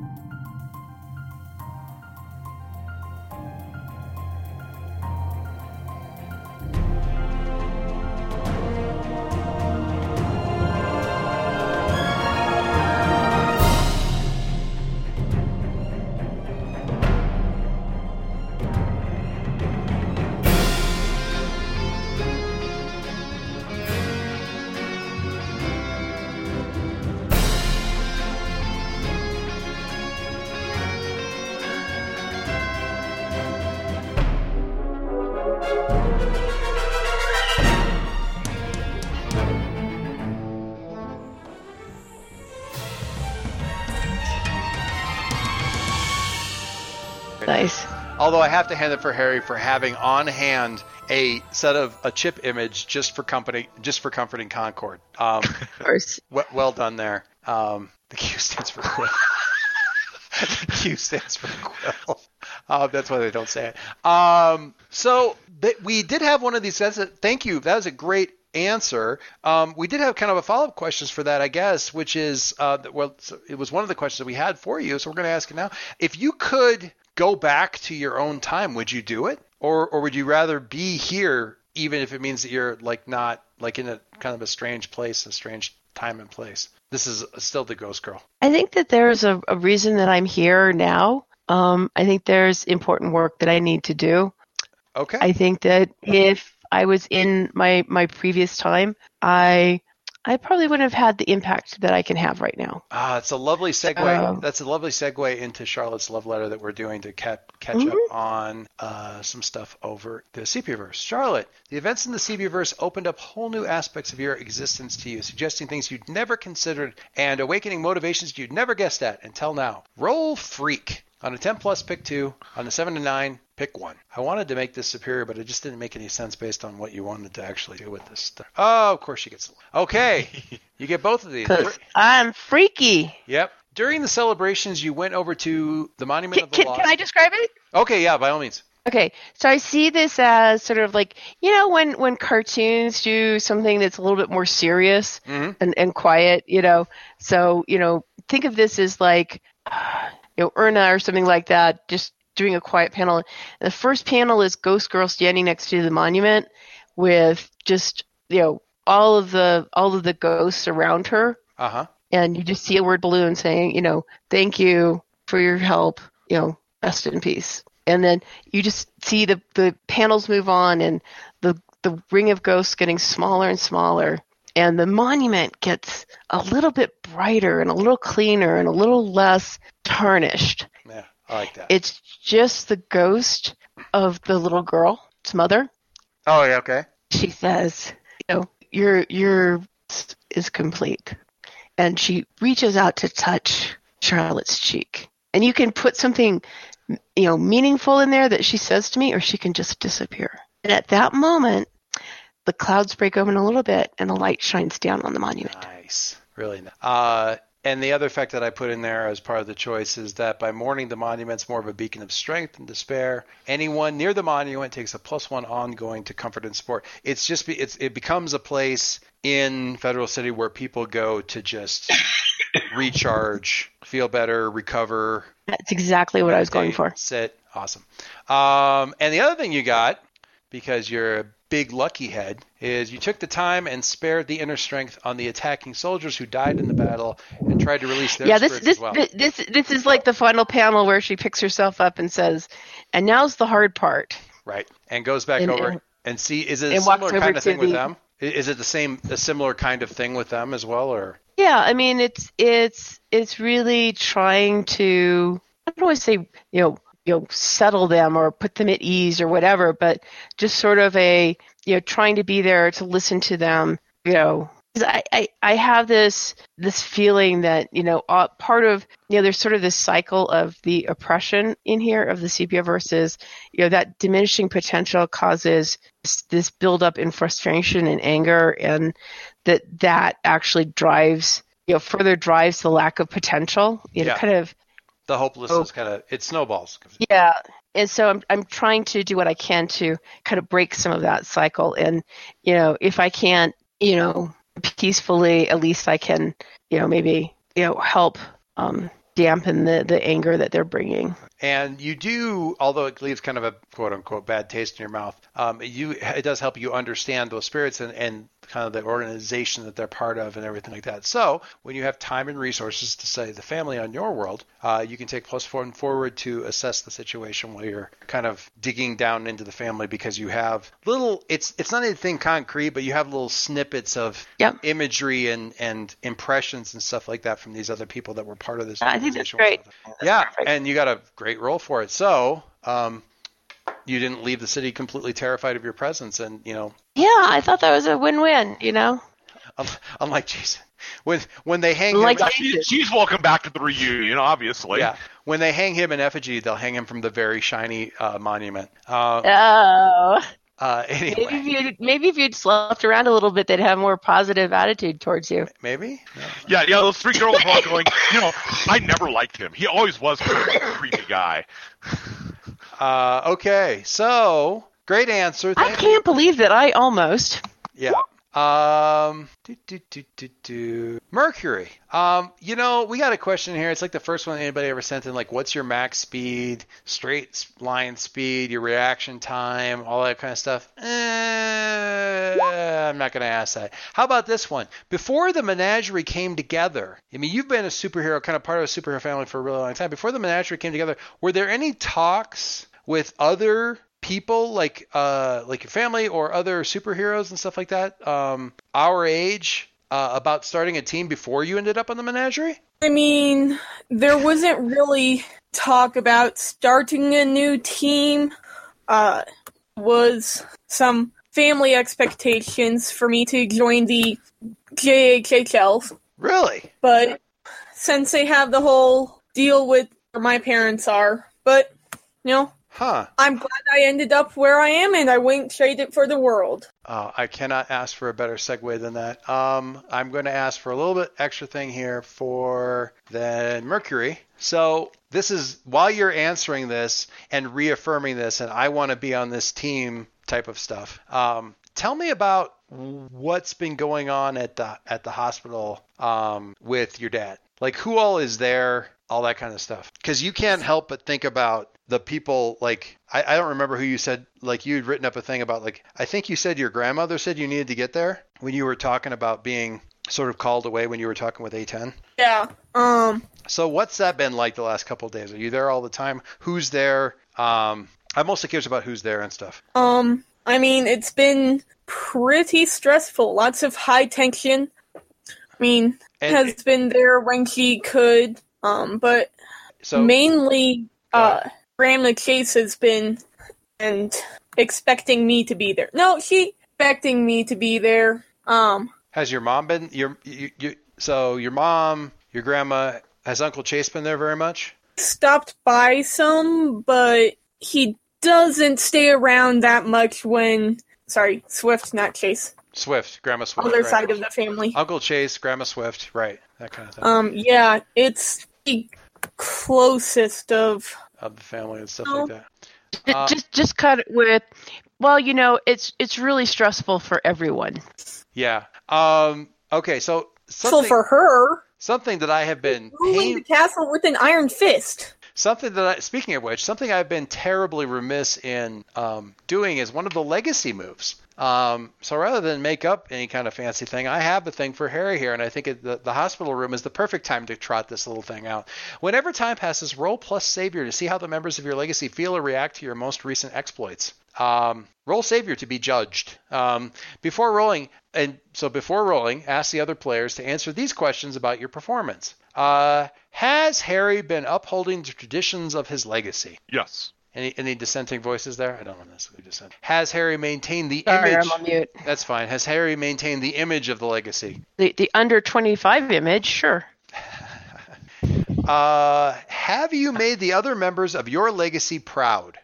Nice. Although I have to hand it for Harry for having on hand a set of a chip image just for company, just for comforting Concord. Um, Of course. well, well done there. Um, the Q stands for Quill. the Q stands for Quill. Uh, that's why they don't say it. Um, so th- we did have one of these. That's a, thank you. That was a great answer. Um, we did have kind of a follow up questions for that, I guess, which is uh, well, it was one of the questions that we had for you. So we're going to ask it now. If you could go back to your own time, would you do it, or or would you rather be here, even if it means that you're like not like in a kind of a strange place, a strange time and place? This is still the Ghost Girl. I think that there's a, a reason that I'm here now. Um, I think there's important work that I need to do. Okay. I think that if I was in my my previous time, I I probably wouldn't have had the impact that I can have right now. Ah, it's a lovely segue. Oh. That's a lovely segue into Charlotte's love letter that we're doing to ca- catch Mhm. up on uh, some stuff over the CPverse. Charlotte, the events in the CPverse opened up whole new aspects of your existence to you, suggesting things you'd never considered and awakening motivations you'd never guessed at until now. Roll freak. On a 10 plus, pick two. On a 7 to 9, pick one. I wanted to make this superior, but it just didn't make any sense based on what you wanted to actually do with this stuff. Oh, of course she gets. Okay, you get both of these. I'm freaky. Yep. During the celebrations, you went over to the Monument Can, of the can, Lost. can I describe it? Okay, yeah, by all means. Okay, so I see this as sort of like you know when when cartoons do something that's a little bit more serious hmm and, and quiet, you know. So you know, think of this as like you know Erna or something like that, just doing a quiet panel. And the first panel is Ghost Girl standing next to the monument with just you know all of the all of the ghosts around her, Uh huh. and you just see a word balloon saying, you know, thank you for your help, you know, rest in peace. And then you just see the, the panels move on and the, the ring of ghosts getting smaller and smaller. And the monument gets a little bit brighter and a little cleaner and a little less tarnished. Yeah, I like that. It's just the ghost of the little girl's mother. oh, yeah, okay. She says, you know, your your is complete. And she reaches out to touch Charlotte's cheek. And you can put something you know meaningful in there that she says to me or she can just disappear. And at that moment, the clouds break open a little bit and the light shines down on the monument. Nice. Really nice. Uh, and the other fact that I put in there as part of the choice is that by mourning the monument's more of a beacon of strength and despair. Anyone near the monument takes a plus one ongoing to comfort and support. It's just be, it's it becomes a place in Federal City where people go to just recharge, feel better, recover, That's exactly what I was going for. Sit. Awesome. Um, and the other thing you got, because you're a big lucky head, is you took the time and spared the inner strength on the attacking soldiers who died in the battle and tried to release their Yeah, this spirits this, as well. this this this is like the final panel where she picks herself up and says, "And now's the hard part." right. And goes back And- over and- and see is it a similar kind of thing with them? Is it the same a similar kind of thing with them as well or Yeah, I mean it's it's it's really trying to I don't want to say you know you know settle them or put them at ease or whatever, but just sort of a you know trying to be there to listen to them. You know I I, I have this this feeling that you know uh, part of you know there's sort of this cycle of the oppression in here of the sepia versus you know that diminishing potential causes this, this buildup in frustration and anger and that that actually drives you know further drives the lack of potential you know Yeah. kind of the hopelessness kind of it snowballs. yeah and so I'm, I'm trying to do what i can to kind of break some of that cycle and you know if i can't you know peacefully at least i can you know maybe you know help um dampen the, the anger that they're bringing. And you do, although it leaves kind of a quote unquote bad taste in your mouth, um, you it does help you understand those spirits and, and kind of the organization that they're part of and everything like that. So when you have time and resources to say the family on your world, uh, you can take plus one forward to assess the situation while you're kind of digging down into the family because you have little. It's it's not anything concrete, but you have little snippets of Yep. imagery and and impressions and stuff like that from these other people that were part of this. I think that's great. yeah, perfect. and you got a great role for it. So. Um, you didn't leave the city completely terrified of your presence, and you know Yeah, I thought that was a win-win. You know, Un- Unlike Jason, when when they hang Like- him, She, she's welcome back to the reunion, obviously. yeah, when they hang him in effigy, they'll hang him from the very shiny uh, monument. Uh, oh, uh, maybe if you'd maybe if you'd slept around a little bit, they'd have more positive attitude towards you. maybe. Yeah, yeah, those three girls were all going, you know, I never liked him. He always was kind of a creepy guy. Uh, okay, so great answer. I can't believe that I almost. Yeah. Um, do, do, do, do, do. Mercury. Um, you know, we got a question here. It's like the first one anybody ever sent in. Like, what's your max speed, straight line speed, your reaction time, all that kind of stuff? Eh, I'm not going to ask that. How about this one? Before the menagerie came together, I mean, you've been a superhero, kind of part of a superhero family for a really long time. Before the menagerie came together, were there any talks with other people like uh like your family or other superheroes and stuff like that um our age uh, about starting a team before you ended up on the menagerie? I mean, there wasn't really talk about starting a new team. Uh, was some family expectations for me to join the JHHL, really? But since they have the whole deal with where my parents are, but you know, huh I'm glad I ended up where I am, and I wouldn't trade it for the world. oh, i cannot ask for a better segue than that um i'm going to ask for a little bit extra thing here for then mercury so this is while you're answering this and reaffirming this and i want to be on this team type of stuff um tell me about what's been going on at the at the hospital um, with your dad. Like who all is there, all that kind of stuff. Because you can't help but think about the people. Like I, I don't remember who you said. Like you'd written up a thing about. Like I think you said your grandmother said you needed to get there when you were talking about being sort of called away when you were talking with A10. Yeah. Um. So what's that been like the last couple of days? Are you there all the time? Who's there? Um, I'm mostly curious about who's there and stuff. Um, I mean, it's been pretty stressful. Lots of high tension. I mean, And has been there when she could. Um, but so mainly, uh, Grandma Chase has been and expecting me to be there. No, she expecting me to be there. Um, Has your mom been your you, you so your mom, your grandma, has Uncle Chase been there very much? stopped by some, but he doesn't stay around that much when. Sorry, Swift, not Chase. Swift, Grandma Swift. Other right. side of the family. Uncle Chase, Grandma Swift, right? That kind of thing Um, yeah, it's the closest of. of the family and stuff Oh. like that. Ju- Uh, just just cut it with. Well, you know, it's it's really stressful for everyone. Yeah. Um. Okay. So So for her, something that I have been ruling pain, the castle with an iron fist. Something that I, speaking of which, something I've been terribly remiss in um, doing is one of the legacy moves. Um, so rather than make up any kind of fancy thing, I have a thing for Harry here, and I think the, the hospital room is the perfect time to trot this little thing out. Whenever time passes, roll plus Savior to see how the members of your legacy feel or react to your most recent exploits. Um, roll Savior to be judged. Um, before rolling, and so before rolling, ask the other players to answer these questions about your performance. Uh, has Harry been upholding the traditions of his legacy? Yes. Any any dissenting voices there? I don't know necessarily dissent. Has Harry maintained the Sorry, image? I'm on mute. That's fine. Has Harry maintained the image of the legacy? The the under 25 image, sure. Uh, have you made the other members of your legacy proud?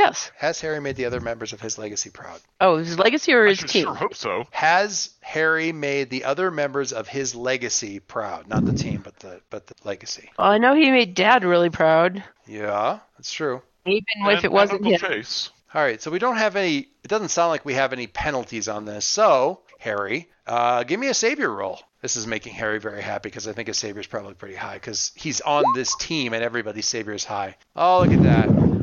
Yes. Has Harry made the other members of his legacy proud? Oh, his legacy or I his should team? sure hope so. Has Harry made the other members of his legacy proud? Not the team, but the but the legacy. Well, I know he made Dad really proud, Yeah, that's true. even And- if it wasn't Uncle him. Chase. All right, so we don't have any. It doesn't sound like we have any penalties on this. So, Harry, uh, give me a savior roll. This is making Harry very happy because I think his savior is probably pretty high because he's on this team and everybody's savior is high. Oh, look at that.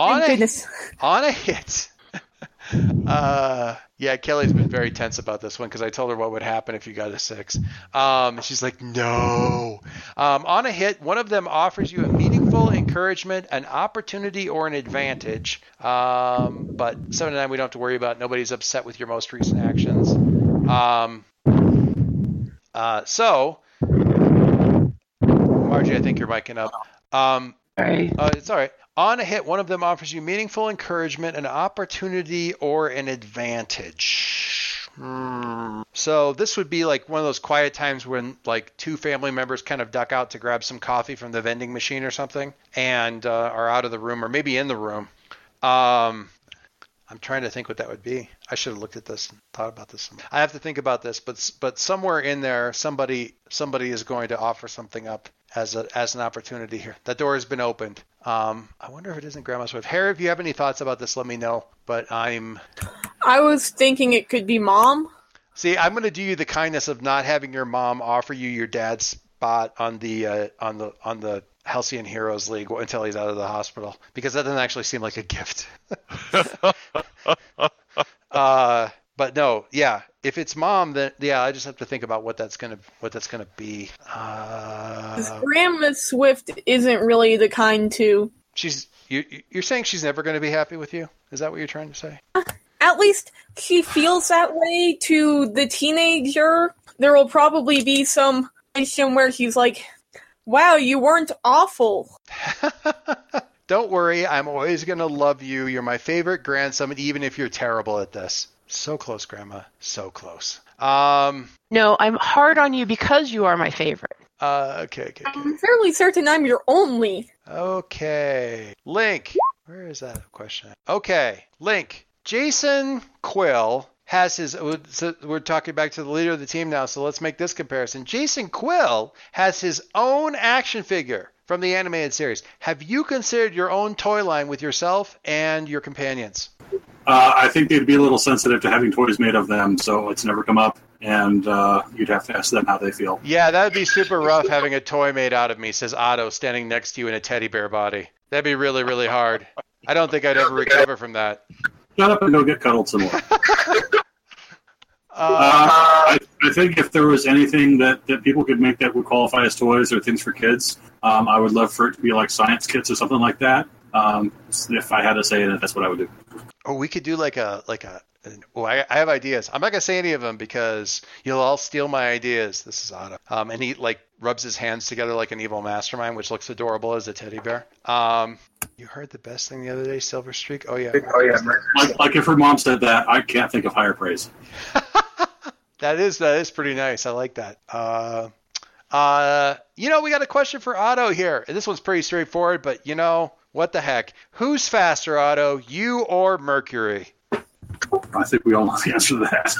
On Thank a, goodness. on a hit. uh, yeah, Kelly's been very tense about this one because I told her what would happen if you got a six. Um, she's like, no. Um, on a hit, one of them offers you a meaningful encouragement, an opportunity, or an advantage. Um, but seven and nine, we don't have to worry about. Nobody's upset with your most recent actions. Um, uh, so, Margie, I think you're miking up. Um, Right. uh, it's all right. On a hit, one of them offers you meaningful encouragement, an opportunity, or an advantage. Hmm. So this would be like one of those quiet times when like two family members kind of duck out to grab some coffee from the vending machine or something, and uh, are out of the room or maybe in the room. Um, I'm trying to think what that would be. I should have looked at this and thought about this. I have to think about this, but but somewhere in there, somebody somebody is going to offer something up as a as an opportunity here. That door has been opened. Um, I wonder if it isn't Grandma Swift. Harry, if you have any thoughts about this, let me know. But I'm I was thinking it could be mom. see. I'm going to do you the kindness of not having your mom offer you your dad's spot on the uh, on the on the Halcyon Heroes League until he's out of the hospital because that doesn't actually seem like a gift. uh, but no, yeah. If it's mom, then yeah, I just have to think about what that's gonna what that's gonna be. Uh, Grandma Swift isn't really the kind to. she's you, you're saying she's never going to be happy with you. Is that what you're trying to say? At least she feels that way to the teenager. There will probably be some situation where she's like, "Wow, you weren't awful." Don't worry, I'm always going to love you. You're my favorite grandson, even if you're terrible at this. So close, Grandma. So close. Um. No, I'm hard on you because you are my favorite. Uh. Okay. Okay. Okay. I'm fairly certain I'm your only. Okay. Link. Where is that question? Okay. Link. Jason Quill has his. so We're talking back to the leader of the team now, so let's make this comparison. Jason Quill has his own action figure from the animated series. Have you considered your own toy line with yourself and your companions? Uh, I think they'd be a little sensitive to having toys made of them, so it's never come up, and uh, you'd have to ask them how they feel. Yeah, that'd be super rough having a toy made out of me, says Otto, standing next to you in a teddy bear body. That'd be really, really hard. I don't think I'd ever recover from that. Shut up and go get cuddled some more. Uh, Uh, I, I think if there was anything that, that people could make that would qualify as toys or things for kids, um, I would love for it to be like science kits or something like that. Um, if I had to say it, that's what I would do. Or we could do like a like a. Oh, I, I have ideas. I'm not gonna say any of them because you'll all steal my ideas. This is Otto. Um, and he like rubs his hands together like an evil mastermind, which looks adorable as a teddy bear. Um, you heard the best thing the other day, Silver Streak. Oh yeah. Oh yeah, Like, like if her mom said that, I can't think of higher praise. That is that is pretty nice. I like that. Uh, uh, you know, we got a question for Otto here. This one's pretty straightforward, but you know, what the heck? Who's faster, Otto? You or Mercury? I think we all know the answer to that.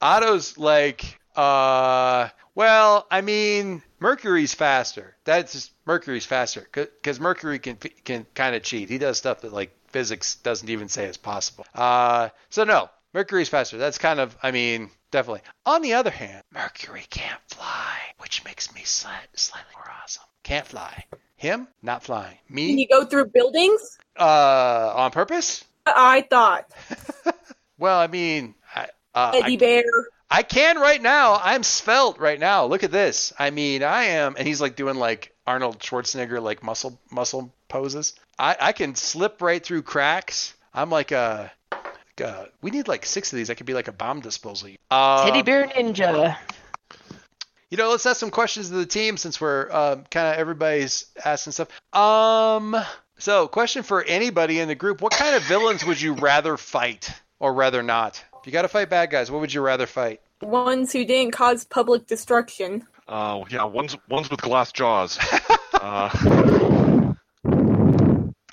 Otto's like, uh, well, I mean, Mercury's faster. That's just, Mercury's faster because Mercury can can kind of cheat. He does stuff that like physics doesn't even say is possible. Uh, so no, Mercury's faster. That's kind of, I mean, definitely. On the other hand, Mercury can't fly, which makes me sli- slightly more awesome. Can't fly. Him, not flying. Me. Can Me, you go through buildings? uh, on purpose? I thought. Well, I mean, I, uh, Eddie I, Bear. I can right now. I'm svelte right now. Look at this. I mean, I am, and he's like doing like Arnold Schwarzenegger like muscle muscle poses. I I can slip right through cracks. I'm like a. like a- we need like six of these. I could be like a bomb disposal. Uh, Teddy bear ninja. You know, let's ask some questions to the team since we're um, kind of everybody's asking stuff. Um, so question for anybody in the group: What kind of villains would you rather fight or rather not? If you got to fight bad guys, what would you rather fight? Ones who didn't cause public destruction. Uh, yeah, one's one's with glass jaws. uh,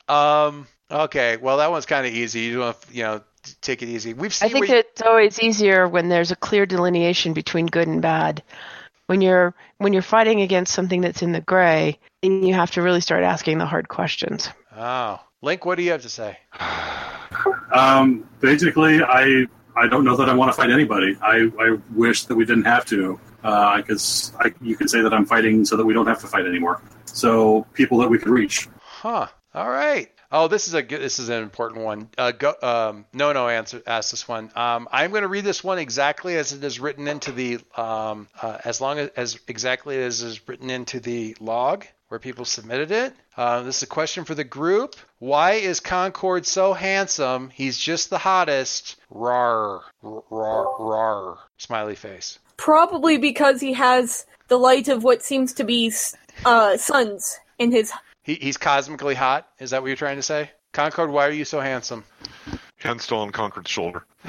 Um. Okay. Well, that one's kind of easy. You don't, have, you know, take it easy. We've I think where you- it's always easier when there's a clear delineation between good and bad. When you're when you're fighting against something that's in the gray, then you have to really start asking the hard questions. Oh, Link, what do you have to say? Um, basically, I I don't know that I want to fight anybody. I, I wish that we didn't have to. Because I, you could say that I'm fighting so that we don't have to fight anymore. So people that we could reach. Huh. All right. Oh, this is a good. This is an important one. Uh, go, um, no, no. Answer. Ask this one. Um, I'm going to read this one exactly as it is written into the. Um, uh, as long as, as exactly as is written into the log where people submitted it. Uh, this is a question for the group. Why is Concord so handsome? He's just the hottest. Rar, rar, rar. Smiley face. Probably because he has the light of what seems to be uh, suns in his. He, he's cosmically hot. Is that what you're trying to say? Concord, why are you so handsome? Hand still on Concord's shoulder.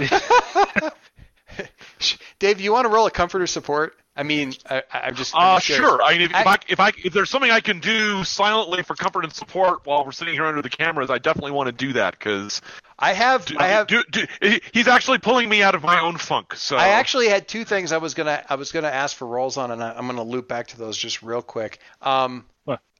Dave, you want to roll a comforter support? I mean, I, I'm just. I'm Uh, sure. I mean, if, if I- I, if I if there's something I can do silently for comfort and support while we're sitting here under the cameras, I definitely want to do that because I have. I have. do, do, he's actually pulling me out of my own funk. So I actually had two things I was gonna I was gonna ask for rolls on, and I, I'm gonna loop back to those just real quick. Um?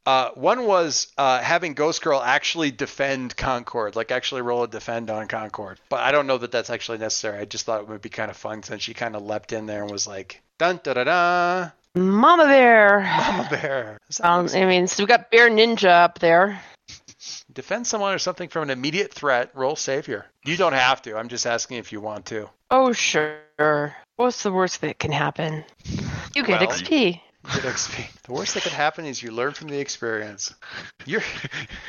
Uh, one was uh, having Ghost Girl actually defend Concord, like actually roll a defend on Concord. But I don't know that that's actually necessary. I just thought it would be kind of fun since she kind of leapt in there and was like, dun da da da, Mama Bear. Mama Bear. Um, I mean, so we got Bear Ninja up there. defend someone or something from an immediate threat. Roll savior. You don't have to. I'm just asking if you want to. Oh, sure. What's the worst that can happen? You get Well, XP. Good XP. The worst that could happen is you learn from the experience. You're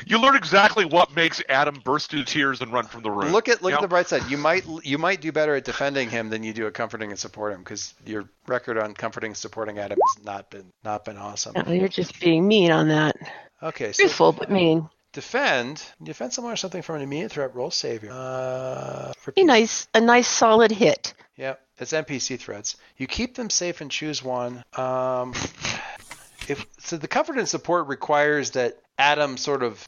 you learn exactly what makes Adam burst into tears and run from the room. Look at look Yep. at the bright side. You might you might do better at defending him than you do at comforting and supporting him because your record on comforting and supporting Adam has not been not been awesome. No, you're just being mean on that. Okay, so Truthful, but mean. defend defend someone or something from an immediate threat. Roll savior. Uh, for Be nice, a nice solid hit. Yeah, it's NPC threats. You keep them safe and choose one. Um, if so, the comfort and support requires that Adam sort of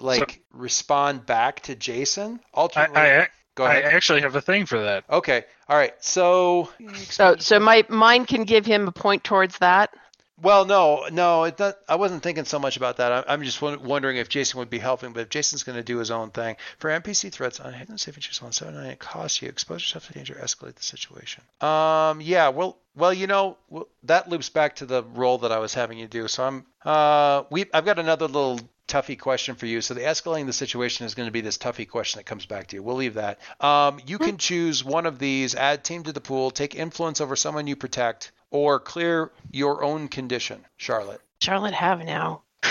like respond back to Jason. I, Ultimately, I, go I actually have a thing for that. Okay. All right. So, So, so my mine can give him a point towards that. Well, no, no, it not, I wasn't thinking so much about that. I, I'm just won- wondering if Jason would be helping, but if Jason's going to do his own thing for NPC threats on hidden safe and choose one seven nine, it costs you. Expose yourself to danger, escalate the situation. Um, yeah. Well, well, you know, that loops back to the role that I was having you do. So I'm, uh, we, I've got another little toughy question for you. So the escalating the situation is going to be this toughy question that comes back to you. We'll leave that. Um, you can choose one of these: add team to the pool, take influence over someone you protect, or clear your own condition. Charlotte, Charlotte have now. I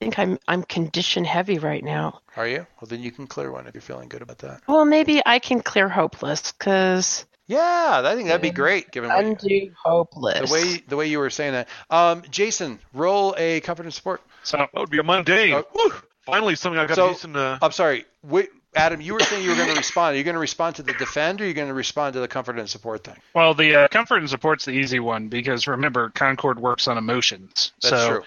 think I'm I'm condition heavy right now. are you? Well, then you can clear one if you're feeling good about that. Well, maybe I can clear hopeless because Yeah, I think that'd be great given what, undo hopeless. the way the way you were saying that. Um, Jason, roll a comfort and support. So that would be a mundane. Woo! Finally, something I've got So- a decent. Uh, I'm sorry. Wait, Adam, you were saying you were going to respond. Are you going to respond to the defend, or are you going to respond to the comfort and support thing? Well, the uh, comfort and support's the easy one because remember, Concord works on emotions. That's so true.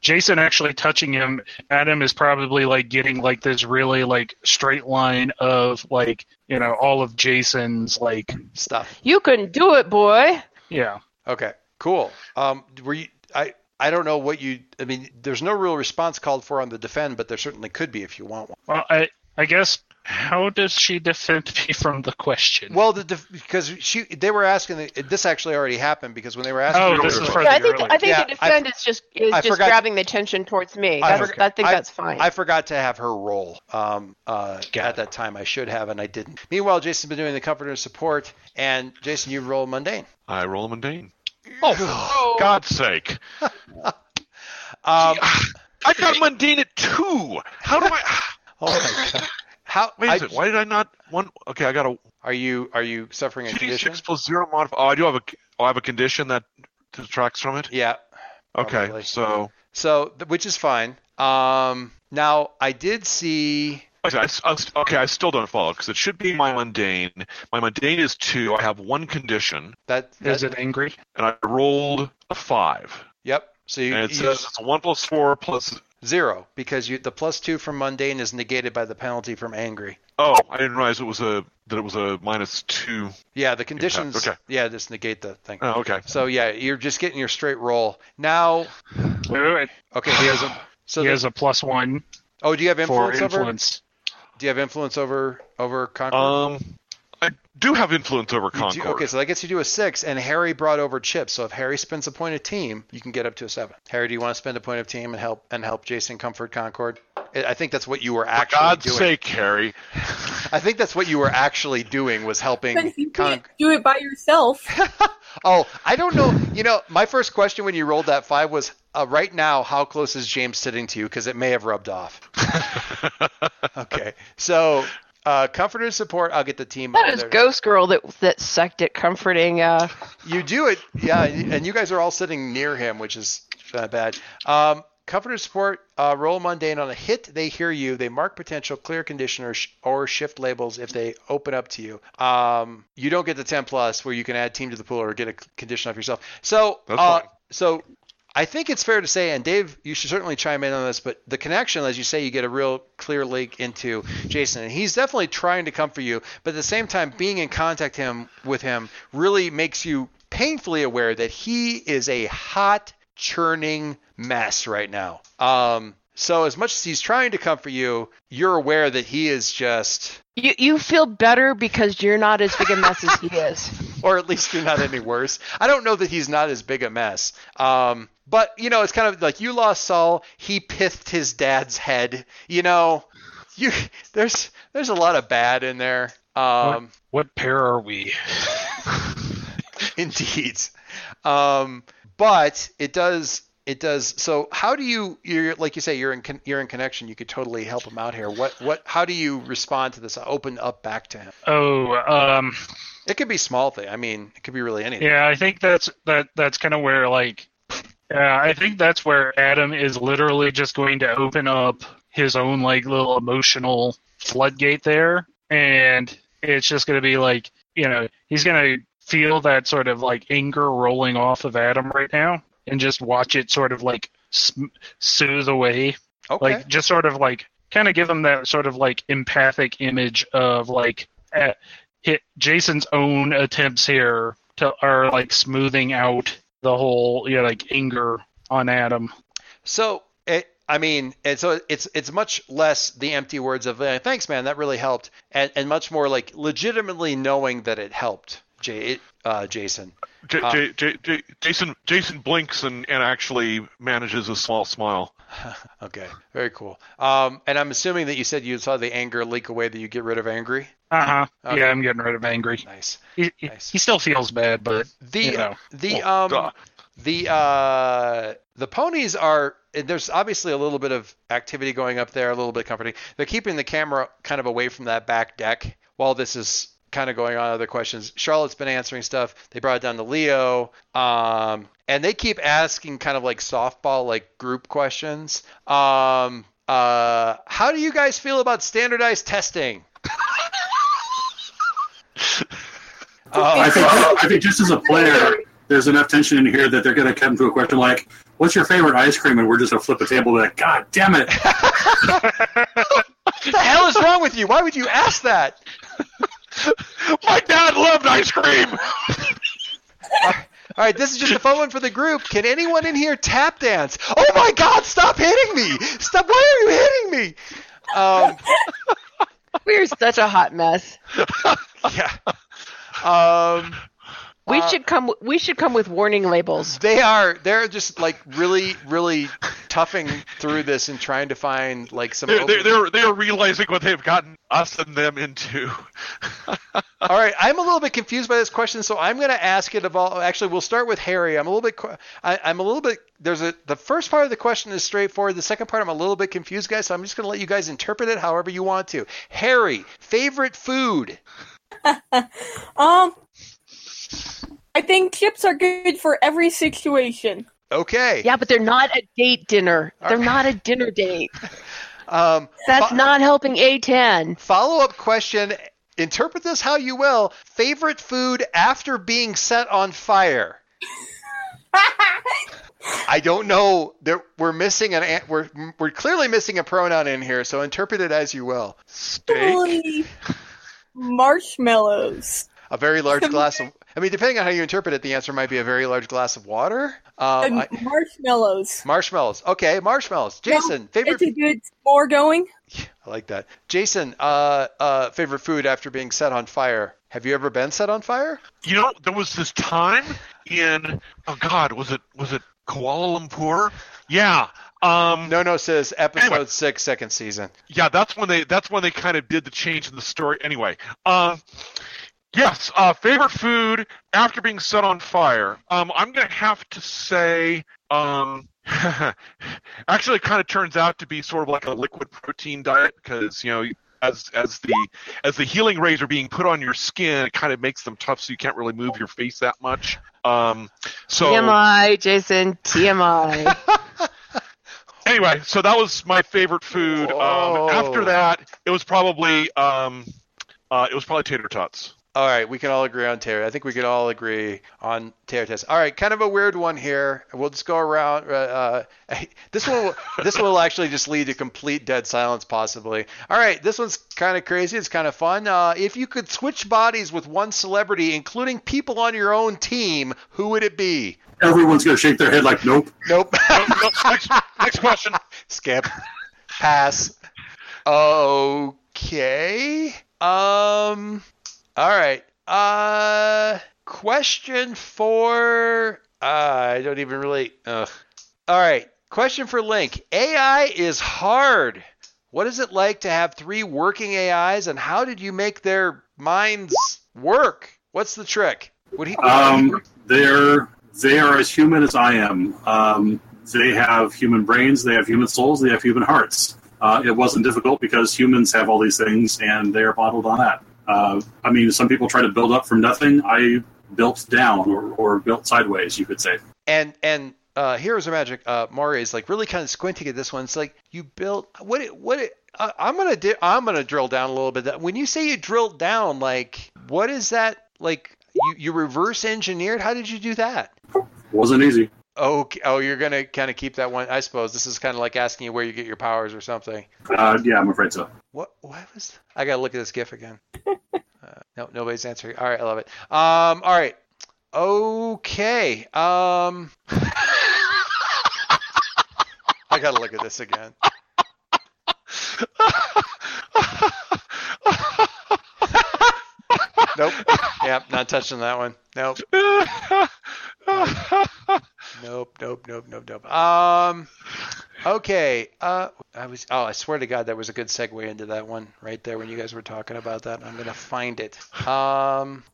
Jason actually touching him, Adam is probably like getting like this really like straight line of like you know all of Jason's like Stuff. you can do it, boy. yeah. Okay. Cool. Um, were you? I I don't know what you. I mean, there's no real response called for on the defend, but there certainly could be if you want one. Well, I I guess how does she defend me from the question? Well, the def- because she they were asking. The, this actually already happened because when they were asking. Oh, this is Yeah, I think early. I think Yeah, the defend is just is I just forgot- grabbing the attention towards me. I That's, I think that's fine. I forgot to have her roll um, uh, at it. that time. I should have, and I didn't. Meanwhile, Jason's been doing the comfort and support, and Jason, you roll mundane. I roll mundane. Oh, for God's sake! Um, I've got mundane at two. How do I? oh my god! How Wait a I- second. Why did I not one? Okay, I got a are you are you suffering a two d condition? six plus zero modifier. Oh, I do have a. Oh, I have a condition that detracts from it. Yeah. Okay, probably. so So, which is fine. Um, now I did see. okay, I, I- okay, I still don't follow because it should be my mundane. My mundane is two. I have one condition, That, is it angry? and I rolled a five. Yep. So you, And it you says it's a one plus four plus. Zero because you the plus two from mundane is negated by the penalty from angry. Oh, I didn't realize it was a that it was a minus two. Yeah, the conditions. okay. Yeah, just negate the thing. Oh, okay. So yeah, you're just getting your straight roll now. Wait, wait, wait. Okay. He has a, so he the- has a plus one oh, do you have for influence over? Do you have influence over over Concord? Um, I do have influence over You do- Concord. okay, so that gets you to a six, and Harry brought over Chip. So if Harry spends a point of team, you can get up to a seven. Harry, do you want to spend a point of team and help and help Jason comfort Concord? I I think that's what you were actually. For actually God's doing. sake, Harry. I think that's what you were actually doing was helping. But you Con- can't do it by yourself. oh, I don't know. You know, my first question when you rolled that five was, uh, right now, how close is James sitting to you? Because it may have rubbed off. Okay, so uh, comfort and support. I'll get the team. That is there. Ghost Girl that that sucked at comforting. Uh, You do it, yeah, and you guys are all sitting near him, which is not bad. Um, comforter support, uh, roll mundane on a hit. They hear you. They mark potential, clear condition, or, sh- or shift labels if they open up to you. Um, you don't get the 10 plus where you can add team to the pool or get a condition off yourself. So, That's uh, fine. so I think it's fair to say, and Dave, you should certainly chime in on this, but the connection, as you say, you get a real clear link into Jason, and he's definitely trying to come for you, but at the same time, being in contact him with him really makes you painfully aware that he is a hot, churning mess right now. Um, so as much as he's trying to come for you, you're aware that he is just, you you feel better because you're not as big a mess as he is. or at least not any worse. I don't know that he's not as big a mess. Um, but you know, it's kind of like you lost Saul. He pithed his dad's head. You know, you there's there's a lot of bad in there. Um, What pair are we? indeed. Um, but it does it does. So how do you you're like you say you're in con- you're in connection. You could totally help him out here. What what how do you respond to this? Open up back to him. Oh, um, It could be small thing. I mean, it could be really anything. yeah, I think that's that. That's kind of where like, yeah, I think that's where Adam is literally just going to open up his own like little emotional floodgate there, and it's just going to be like, you know, he's going to feel that sort of like anger rolling off of Adam right now, and just watch it sort of like soothe away Okay. like just sort of like kind of give him that sort of like empathic image of like uh, hit Jason's own attempts here to are like smoothing out the whole you know like anger on Adam. So it, I mean, and so it's it's much less the empty words of thanks, man, that really helped, and, and much more like legitimately knowing that it helped, Jay, uh, Jason. J- J- J- J- Jason Jason blinks and, and actually manages a small smile. Okay, very cool. Um, and I'm assuming that you said you saw the anger leak away. That you get rid of angry. Uh huh. Okay. Yeah, I'm getting rid of angry. Nice. He, Nice. he still feels bad, but The you know. the Oh, um duh. the uh the ponies are there's obviously a little bit of activity going up there, a little bit comforting. They're keeping the camera kind of away from that back deck while this is kind of going on. Other questions. Charlotte's been answering stuff. They brought it down to Leo, um, and they keep asking kind of like softball, like group questions. Um, uh, how do you guys feel about standardized testing? I think I think just as a player, there's enough tension in here that they're going to come to a question like, "What's your favorite ice cream?" And we're just going to flip a table. Like, God damn it! What the hell is wrong with you? Why would you ask that? My dad loved ice cream. All right, this is just a fun one for the group. Can anyone in here tap dance? Oh my God! Stop hitting me! Stop! Why are you hitting me? Um, We're such a hot mess. yeah. Um, We Uh, should come. We should come with warning labels. they are. They're just like really, really toughing through this and trying to find like some. They're, they're, they're, they're realizing what they've gotten us and them into. All right, I'm a little bit confused by this question, so I'm going to ask it of all. Actually, we'll start with Harry. I'm a little bit. I, I'm a little bit. There's a. The first part of the question is straightforward. The second part, I'm a little bit confused, guys. So I'm just going to let you guys interpret it however you want to. Harry, favorite food? Um, I think chips are good for every situation. Okay. Yeah, but they're not a date dinner. They're Alright. not a dinner date. Um, That's Fo- not helping A10. follow up question. Interpret this how you will. Favorite food after being set on fire? I don't know. There, we're missing an. an- We're we're clearly missing a pronoun in here, so interpret it as you will. Steak. Probably marshmallows. A very large glass of. I mean, depending on how you interpret it, the answer might be a very large glass of water. Um, And I- marshmallows. marshmallows. Okay, marshmallows. Jason, favorite. It's a good more going. I like that. Jason, uh, uh, favorite food after being set on fire. Have you ever been set on fire? You know, there was this time in oh god, was it was it Kuala Lumpur? Yeah. Um, No, no, says episode Anyway. six, second season. yeah, that's when they that's when they kind of did the change in the story. Anyway, um, yes, uh, favorite food after being set on fire. Um, I'm gonna have to say, um, actually, it kind of turns out to be sort of like a liquid protein diet because you know. As, as the as the healing rays are being put on your skin, it kind of makes them tough, so you can't really move your face that much. Um, so TMI, Jason. TMI. anyway, so that was my favorite food. Um, after that, it was probably um, uh, it was probably tater tots. All right, we can all agree on Tater. I think we can all agree on Tater test. All right, kind of a weird one here. We'll just go around. Uh, uh, this one, will, this will actually just lead to complete dead silence, possibly. All right, this one's kind of crazy. It's kind of fun. Uh, if you could switch bodies with one celebrity, including people on your own team, who would it be? Everyone's gonna shake their head like, nope. Nope. No, no, next, next question. Skip. Pass. Okay. Um. All right. Uh. Question for. Uh, I don't even really. Ugh. All right. Question for Link. AI is hard. What is it like to have three working AIs, and how did you make their minds work? What's the trick? Would he? Um, they're they are as human as I am. Um, they have human brains, they have human souls, they have human hearts. Uh, it wasn't difficult because humans have all these things, and they are modeled on that. Uh, I mean, some people try to build up from nothing. I built down, or, or built sideways, you could say. and and uh, Heroes of Magic, uh, Mario is like really kind of squinting at this one. It's like you built what it what it. Uh, I'm gonna di- I'm gonna drill down a little bit. That when you say you drilled down, like what is that? Like you you reverse engineered? How did you do that? Wasn't easy. Okay. Oh, you're gonna kind of keep that one. I suppose this is kind of like asking you where you get your powers or something. Uh, yeah, I'm afraid so. What what was? I gotta look at this GIF again. uh, no, nobody's answering. All right, I love it. Um, all right. Okay. Um, I gotta look at this again. Nope. Yep, not touching that one. Nope. Nope. Nope. Nope. Nope. Nope. Um. Okay. Uh. I was. Oh, I swear to God, that was a good segue into that one right there when you guys were talking about that. I'm gonna find it. Um.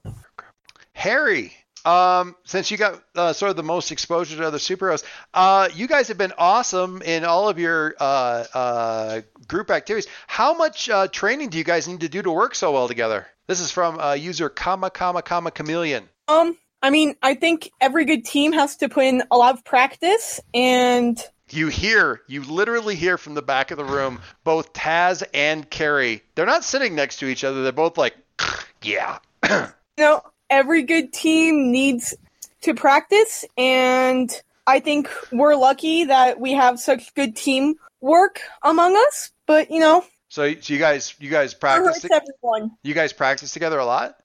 Harry. Um, since you got uh, sort of the most exposure to other superheroes, uh, you guys have been awesome in all of your uh, uh, group activities. How much uh, training do you guys need to do to work so well together? This is from uh, user comma comma comma chameleon. Um, I mean, I think every good team has to put in a lot of practice, and You hear, you literally hear from the back of the room both Taz and Carrie. They're not sitting next to each other. They're both like, yeah. you know, every good team needs to practice, and I think we're lucky that we have such good team work among us. But you know, So, so you guys, you guys practice, everyone. you guys practice together a lot.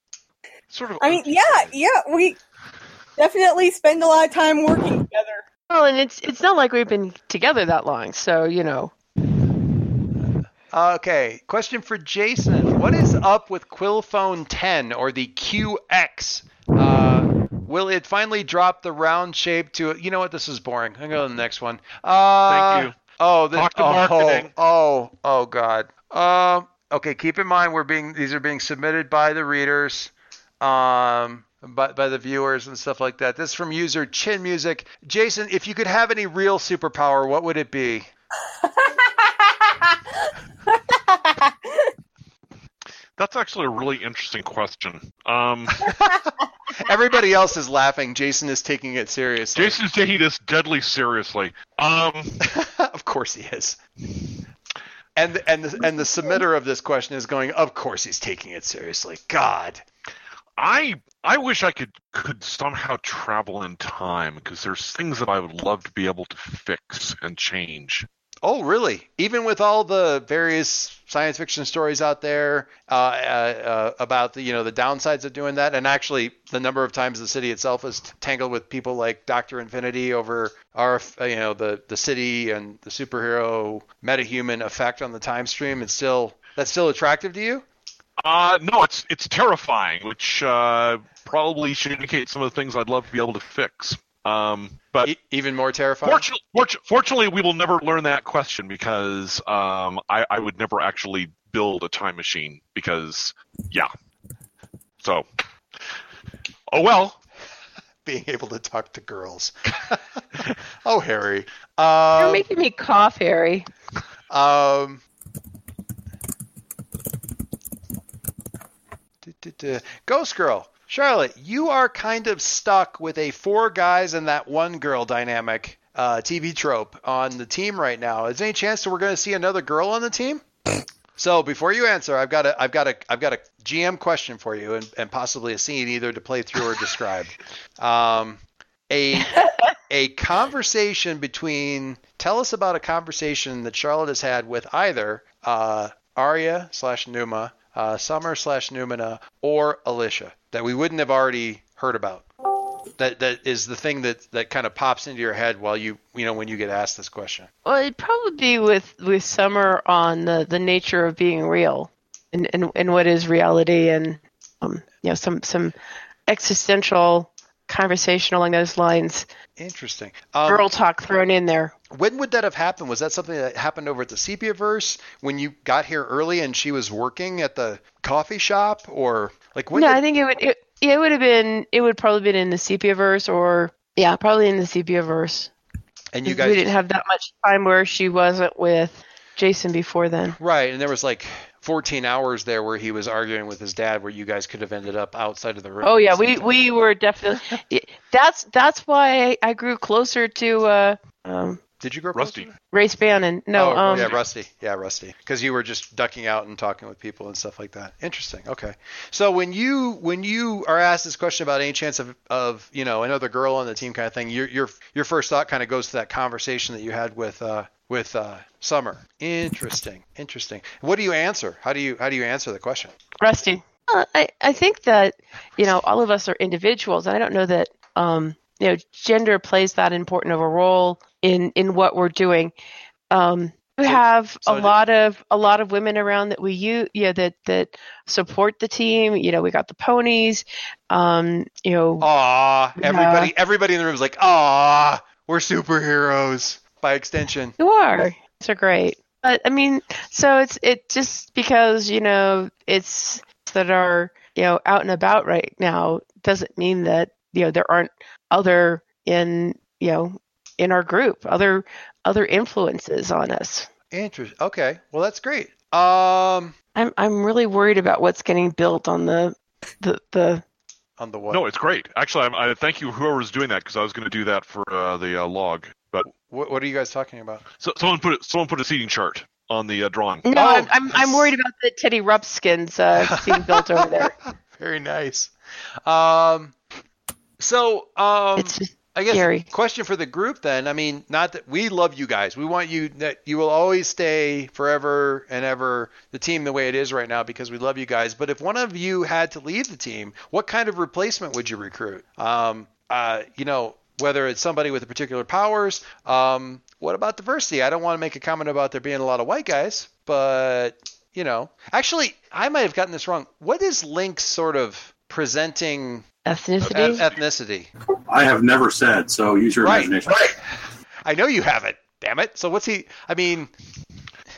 Sort of. I mean, yeah, yeah, we definitely spend a lot of time working together. Well, and it's it's not like we've been together that long, so you know. Okay, question for Jason. What is up with Quillphone 10 or the QX? Uh, will it finally drop the round shape to You know what? This is boring. I'm going to go to the next one. Uh, Thank you. Oh, this, Talk to oh, marketing. Oh, oh, God. Um, okay, keep in mind we're being these are being submitted by the readers, um, by, by the viewers and stuff like that. This is from user Chin Music. Jason, if you could have any real superpower, what would it be? That's actually a really interesting question. Um, Everybody else is laughing. Jason is taking it seriously. Jason's taking this deadly seriously. Um, of course he is. And and the, and the submitter of this question is going. Of course he's taking it seriously. God. I I wish I could could somehow travel in time because there's things that I would love to be able to fix and change. Oh, really? Even with all the various science fiction stories out there uh, uh, uh, about the you know the downsides of doing that, and actually the number of times the city itself is tangled with people like Doctor Infinity over our you know the the city and the superhero metahuman effect on the time stream, it's still that's still attractive to you. Uh, no, it's it's terrifying, which uh, probably should indicate some of the things I'd love to be able to fix. Um, but E- even more terrifying. fortunately, fortunately, we will never learn that question because um, I, I would never actually build a time machine because, yeah. So, oh well. Being able to talk to girls. oh, Harry. You're Um, making me cough, Harry. Um, duh. Ghost Girl, Charlotte, you are kind of stuck with a four guys and that one girl dynamic uh, TV trope on the team right now. Is there any chance that we're going to see another girl on the team? So before you answer, I've got a I've got a I've got a GM question for you and, and possibly a scene either to play through or describe. Um, a a conversation between tell us about a conversation that Charlotte has had with either uh, Arya slash Numa, uh, Summer slash Numina, or Alicia that we wouldn't have already heard about. That that is the thing that that kind of pops into your head while you you know when you get asked this question. Well, it'd probably be with with Summer on the the nature of being real, and and, and what is reality, and um, you know, some some existential conversation along those lines. Interesting. Um, Girl talk thrown in there. When would that have happened? Was that something that happened over at the Sepiaverse when you got here early and she was working at the coffee shop, or like when? no, did- I think it would it, it would have been it would probably been in the Sepiaverse, or yeah, probably in the Sepiaverse. and you we guys didn't have that much time where she wasn't with Jason before then. right, and there was like 14 hours there where he was arguing with his dad, where you guys could have ended up outside of the room. Oh yeah, we we were definitely. That's that's why I grew closer to uh, um, Did you grow up Rusty. closer? Race Bannon. No, oh, um, yeah, Rusty. Yeah, Rusty. Because you were just ducking out and talking with people and stuff like that. Interesting. Okay. So when you when you are asked this question about any chance of, of you know another girl on the team kind of thing, your your your first thought kind of goes to that conversation that you had with uh, with uh, Summer. Interesting. Interesting. What do you answer? How do you how do you answer the question? Rusty. Uh, I I think that you know all of us are individuals, and I don't know that um, you know gender plays that important of a role in in what we're doing. Um, we have so a did- lot of a lot of women around that we use yeah that that support the team. You know, we got the ponies. Um, you know, Yeah. everybody everybody in the room is like, aw, we're superheroes by extension. You are. Are great. But I mean, so it's it just because you know it's that are you know out and about right now doesn't mean that you know there aren't other in you know in our group other other influences on us. Interesting. Okay. Well, that's great. Um, I'm I'm really worried about what's getting built on the the the on the what? No, it's great. Actually, I'm, I thank you whoever's doing that because I was going to do that for uh, the uh, log. But What, what are you guys talking about? so, someone put it, someone put a seating chart on the uh, drawing. no, Oh, I'm, I'm I'm worried about the Teddy Rumpskins uh, being built over there. Very nice. Um, so um, It's just I guess scary. question for the group then. I mean, not that we love you guys. We want you that you will always stay forever and ever the team the way it is right now because we love you guys. But if one of you had to leave the team, what kind of replacement would you recruit? Um, uh, you know, whether it's somebody with particular powers. Um, what about diversity? I don't want to make a comment about there being a lot of white guys, but you know, actually, I might have gotten this wrong. What is Link's sort of presenting ethnicity. eth- ethnicity? I have never said, so use your Right, imagination. right. I know you haven't. Damn it. So what's he? I mean,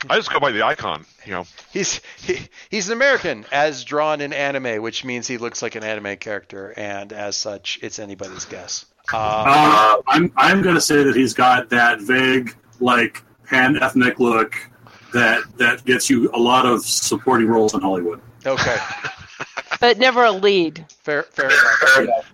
I just go by the icon. You know, he's he, he's an American as drawn in anime, which means he looks like an anime character, and as such, it's anybody's guess. Uh, Uh, I'm I'm gonna say that he's got that vague, like pan ethnic look that that gets you a lot of supporting roles in Hollywood. okay, but never a lead. fair fair enough.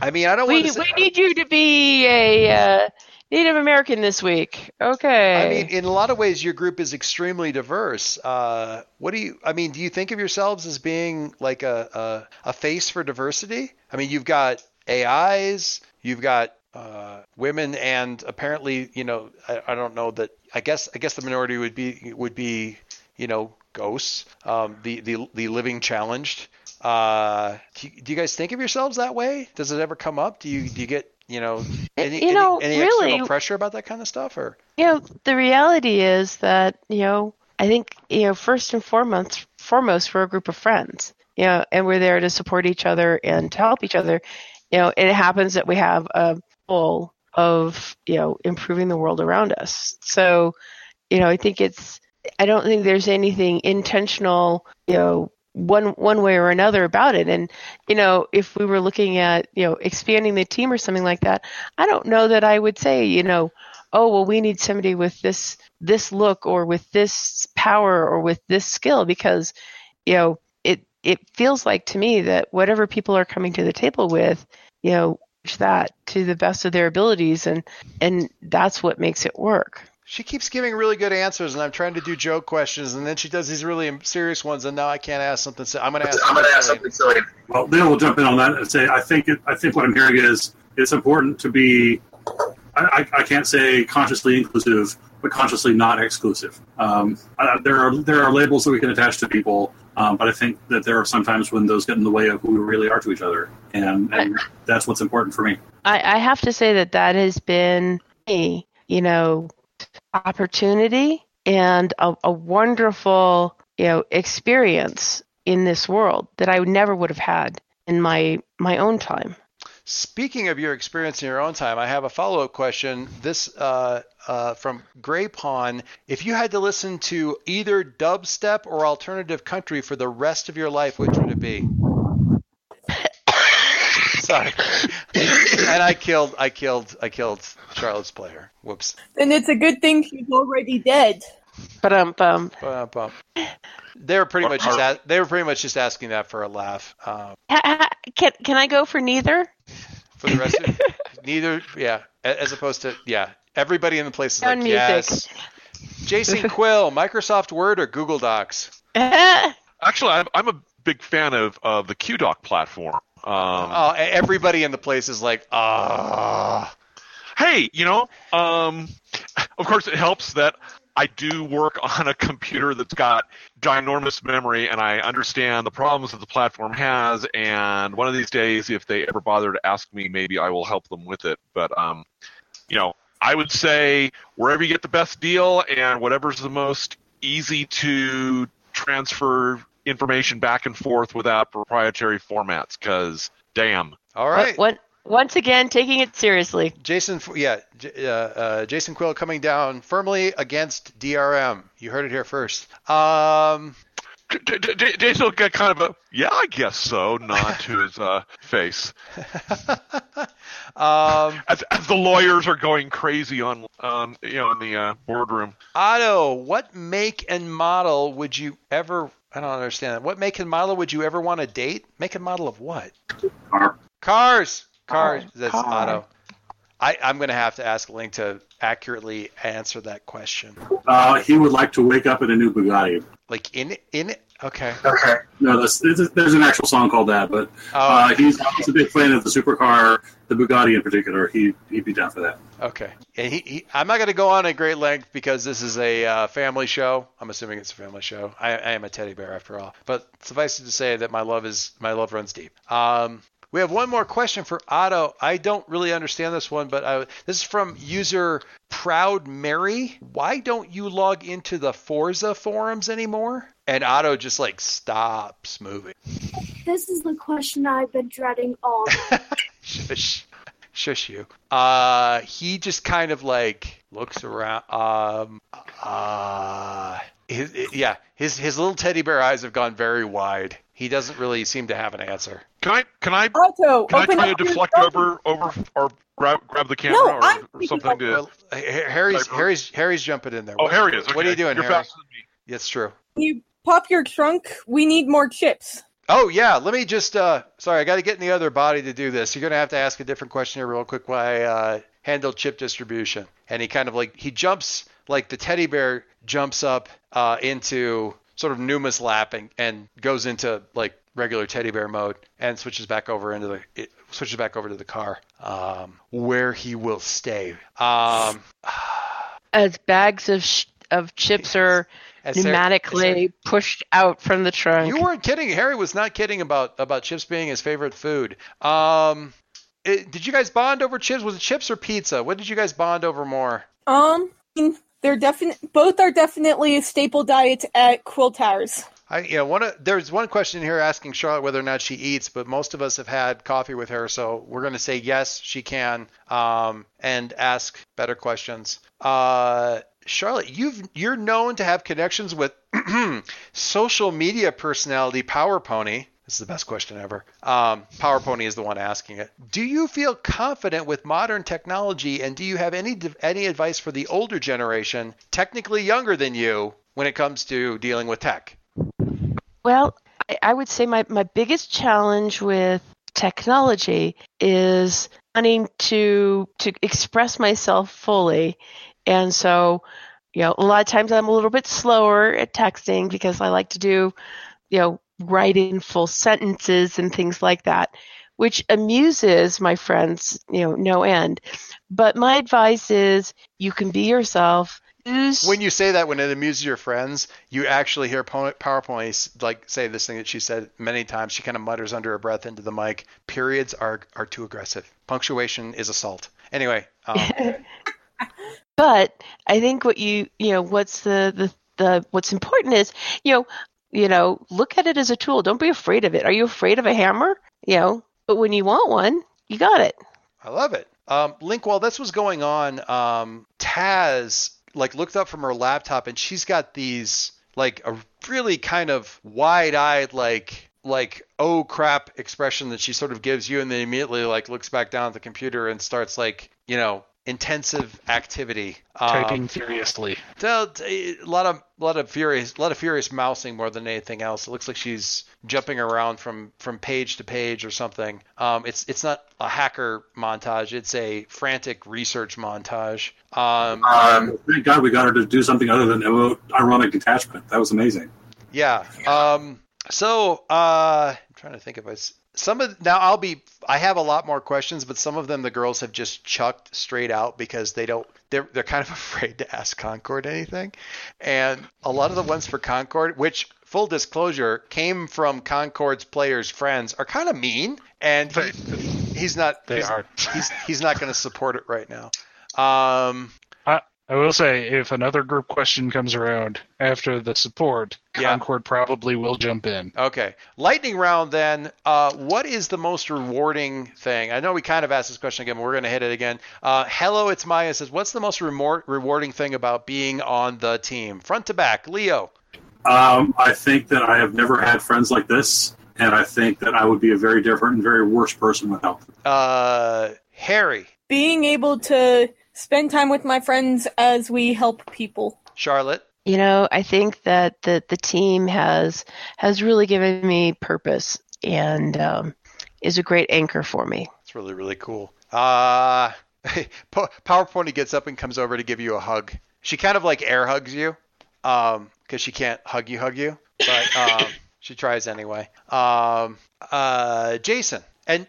I mean, I don't want We to say. we need you to be a uh, Native American this week. Okay. I mean, in a lot of ways, your group is extremely diverse. Uh, what do you? I mean, do you think of yourselves as being like a a, a face for diversity? I mean, you've got AIs, you've got uh, women, and apparently, you know, I, I don't know that. I guess I guess the minority would be would be, you know, ghosts, um, the the the living challenged. Uh, do, you, do you guys think of yourselves that way? Does it ever come up? Do you do you get you know any, You know, any, any really- external pressure about that kind of stuff or? you know, the reality is that you know I think you know first and foremost, foremost, we're a group of friends, you know, and we're there to support each other and to help each other. You know, it happens that we have a goal of you know improving the world around us. So, you know, I think it's I don't think there's anything intentional, you know, one one way or another about it. And you know, if we were looking at you know expanding the team or something like that, I don't know that I would say you know, oh well, we need somebody with this this look or with this power or with this skill because you know it it feels like to me that whatever people are coming to the table with, you know, that to the best of their abilities and and that's what makes it work. She keeps giving really good answers, and I'm trying to do joke questions, and then she does these really serious ones, and now I can't ask something. So I'm going to ask. I'm going to ask something silly. Well, then we'll jump in on that and say I think it, I think what I'm hearing is it's important to be. I, I can't say consciously inclusive, but consciously not exclusive. Um, uh, there are there are labels that we can attach to people, um, but I think that there are sometimes when those get in the way of who we really are to each other, and, and that's what's important for me. I, I have to say that that has been a you know opportunity and a, a wonderful you know experience in this world that I never would have had in my my own time. Speaking of your experience in your own time, I have a follow up question. This uh, uh, from Gray Pawn. If you had to listen to either dubstep or alternative country for the rest of your life, which would it be? Sorry, and I killed, I killed, I killed Charlotte's player. Whoops. Then it's a good thing she's already dead. But um, um, Ba-dum-bum. They were pretty much just a- they were pretty much just asking that for a laugh. Um, ha- ha- can can I go for neither? for the rest of neither, yeah, as opposed to yeah, everybody in the place is On like music. yes. Jason Quill, Microsoft Word or Google Docs? Actually, I'm, I'm a big fan of, of the QDoc platform. Um, Oh, everybody in the place is like ah. hey, you know, um, of course it helps that I do work on a computer that's got ginormous memory and I understand the problems that the platform has. And one of these days, if they ever bother to ask me, maybe I will help them with it. But, um, you know, I would say wherever you get the best deal and whatever's the most easy to transfer information back and forth without proprietary formats, because damn. All right. What, once again, taking it seriously. Jason, yeah, uh, uh, Jason Quill coming down firmly against DRM. You heard it here first. Um, Jason will get kind of a yeah, I guess so nod to his uh, face um, as, as the lawyers are going crazy on um, you know in the uh, boardroom. Otto, what make and model would you ever? I don't understand that. What make and model would you ever want to date? Make and model of what? Car. Cars. Cars. Oh, That's car. Otto. I, I'm going to have to ask Link to accurately answer that question. Uh, he would like to wake up in a new Bugatti. Like in in it. Okay. Okay. No, there's, there's an actual song called that, but Oh, uh, he's, he's a big fan of the supercar, the Bugatti in particular. He he'd be down for that. Okay. And he, he, I'm not going to go on at great length because this is a uh, family show. I'm assuming it's a family show. I, I am a teddy bear after all. But suffice it to say that my love is my love runs deep. Um, we have one more question for Otto. I don't really understand this one, but I, this is from user Proud Mary. Why don't you log into the Forza forums anymore? And Otto just like stops moving. This is the question I've been dreading all. Shush. Shush you. Uh, he just kind of like looks around. Um, uh, his, yeah, his his little teddy bear eyes have gone very wide. He doesn't really seem to have an answer. Can I can I Otto, can I try to up your deflect phone. over over or grab grab the camera No, or, I'm or something to? Well, Harry's Harry's Harry's jumping in there. oh, What- Harry is. What are you doing, You're Harry? faster than me. That's true. You pop your trunk. We need more chips. Oh yeah, let me just. Uh, sorry, I got to get in the other body to do this. You're gonna have to ask a different question here real quick while I uh, handle chip distribution. And he kind of like he jumps like the teddy bear jumps up uh, into sort of Numa's lap and, and goes into like regular teddy bear mode and switches back over into the it switches back over to the car um, where he will stay. Um, As bags of sh- of chips are as Sarah- pneumatically pushed out from the trunk. You weren't kidding. Harry was not kidding about about chips being his favorite food. Um, it, did you guys bond over chips? Was it chips or pizza? What did you guys bond over more? Um, they're definite. Both are definitely a staple diets at Quill Towers. I, you know, one of, there's one question here asking Charlotte whether or not she eats, but most of us have had coffee with her, so we're going to say yes, she can, um, and ask better questions. Uh, Charlotte, you've you're known to have connections with social media personality Power Pony. This is the best question ever. Um, Power Pony is the one asking it. Do you feel confident with modern technology, and do you have any any advice for the older generation, technically younger than you, when it comes to dealing with tech? Well, I, I would say my, my biggest challenge with technology is wanting to to express myself fully. And so, you know, a lot of times I'm a little bit slower at texting because I like to do, you know, write in full sentences and things like that, which amuses my friends, you know, no end. But my advice is you can be yourself when you say that, when it amuses your friends, you actually hear Power Pony like say this thing that she said many times. She kind of mutters under her breath into the mic. Periods are are too aggressive. Punctuation is assault. Anyway. Um, but I think what you you know what's the the the what's important is you know you know look at it as a tool. Don't be afraid of it. Are you afraid of a hammer? You know, but when you want one, you got it. I love it. Um, Link, while this was going on, um, Taz like looked up from her laptop and she's got these like a really kind of wide-eyed like like oh crap expression that she sort of gives you and then immediately like looks back down at the computer and starts like you know intensive activity. Typing um, furiously. A lot of a lot of furious a lot of furious mousing more than anything else. It looks like she's jumping around from from page to page or something. Um, it's it's not a hacker montage. It's a frantic research montage. Um, um, thank God we got her to do something other than ironic detachment. That was amazing. Yeah. Um, so uh, I'm trying to think if I some of now I'll be I have a lot more questions, but some of them the girls have just chucked straight out because they don't they're they're kind of afraid to ask Concord anything, and a lot of the ones for Concord, which full disclosure came from Concord's players' friends, are kind of mean, and he, he's not they he's, are he's he's not going to support it right now. Um, I will say, if another group question comes around after the support, yeah. Concord probably will jump in. Okay. Lightning round then. Uh, what is the most rewarding thing? I know we kind of asked this question again, but we're going to hit it again. Uh, Hello, it's Maya says, What's the most remor- rewarding thing about being on the team? Front to back. Leo. Um, I think that I have never had friends like this, and I think that I would be a very different and very worse person without them. Uh, Harry. Being able to spend time with my friends as we help people. Charlotte. You know, I think that the the team has has really given me purpose and um, is a great anchor for me. It's really really cool. Uh Power Pony gets up and comes over to give you a hug. She kind of like air hugs you, um, because she can't hug you, hug you, but um, she tries anyway. Um, uh, Jason, and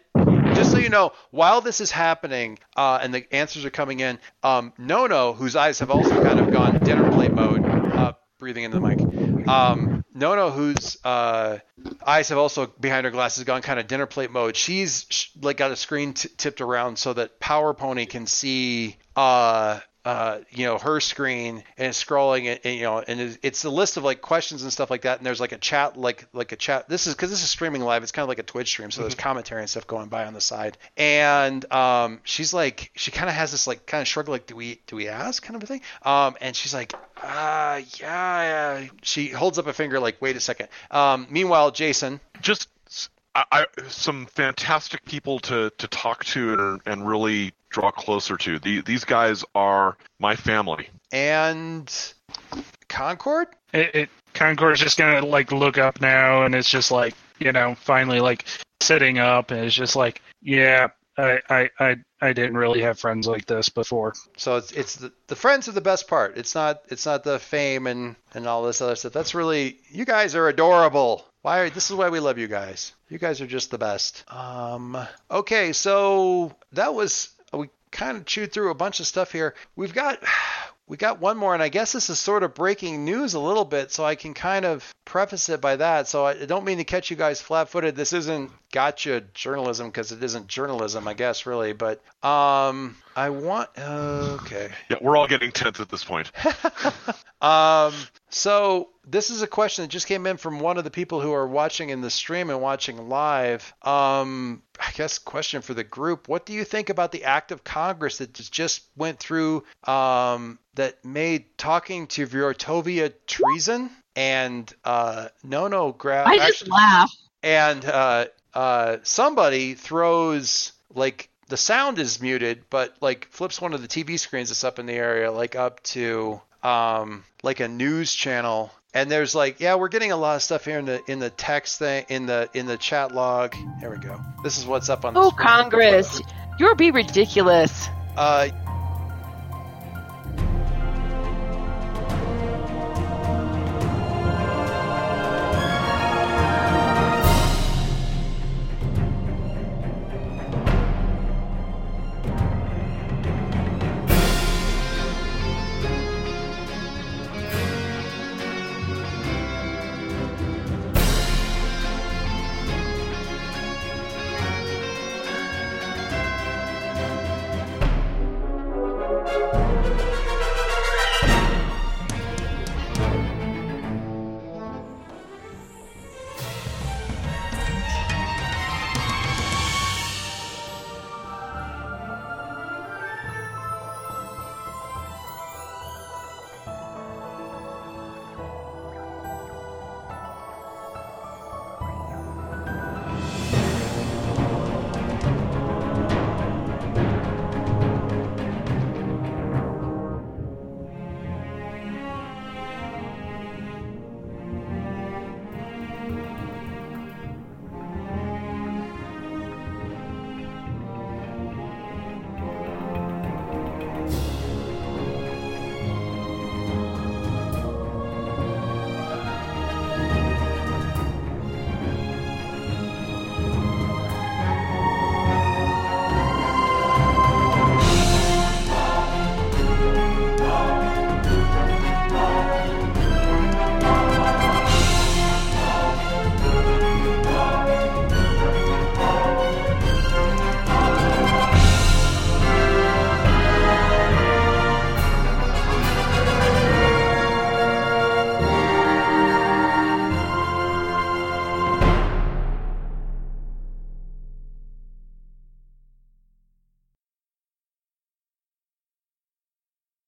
just so you know, while this is happening uh, and the answers are coming in, um, Nono, whose eyes have also kind of gone dinner plate mode, uh, breathing into the mic. Um, Nono, whose uh, eyes have also behind her glasses gone kind of dinner plate mode. She's sh- like got a screen t- tipped around so that Power Pony can see uh, uh, you know, her screen and it's scrolling and, and you know, and it's a list of like questions and stuff like that. And there's like a chat, like, like a chat. This is cause this is streaming live. It's kind of like a Twitch stream. So mm-hmm. there's commentary and stuff going by on the side. And, um, she's like, she kind of has this like kind of shrug, like, do we, do we ask kind of a thing? Um, and she's like, uh, yeah, yeah. She holds up a finger, like, wait a second. Um, meanwhile, Jason, just I, some fantastic people to, to talk to and, and really draw closer to. The, these guys are my family. And Concord? It, it Concord's just gonna like look up now, and it's just like you know, finally like sitting up, and it's just like, yeah, I, I, I, I didn't really have friends like this before. So it's it's the, the friends are the best part. It's not it's not the fame and and all this other stuff. That's really you guys are adorable. Why are, this is why we love you guys. You guys are just the best. Um, okay, so that was we kind of chewed through a bunch of stuff here. We've got we got one more, and I guess this is sort of breaking news a little bit, so I can kind of preface it by that. So I don't mean to catch you guys flat-footed. This isn't gotcha journalism because it isn't journalism, I guess, really. But um, I want okay. Yeah, we're all getting tense at this point. Um, so this is a question that just came in from one of the people who are watching in the stream and watching live. Um, I guess question for the group: What do you think about the act of Congress that just went through um, that made talking to Vyortovia treason? And uh, no, no, grab. I just laugh. and uh, uh, somebody throws like the sound is muted, but like flips one of the TV screens that's up in the area, like up to um, like a news channel. And there's like, yeah, we're getting a lot of stuff here in the in the text thing in the in the chat log. There we go. This is what's up on the Oh, screen. Congress, you're be ridiculous. Uh,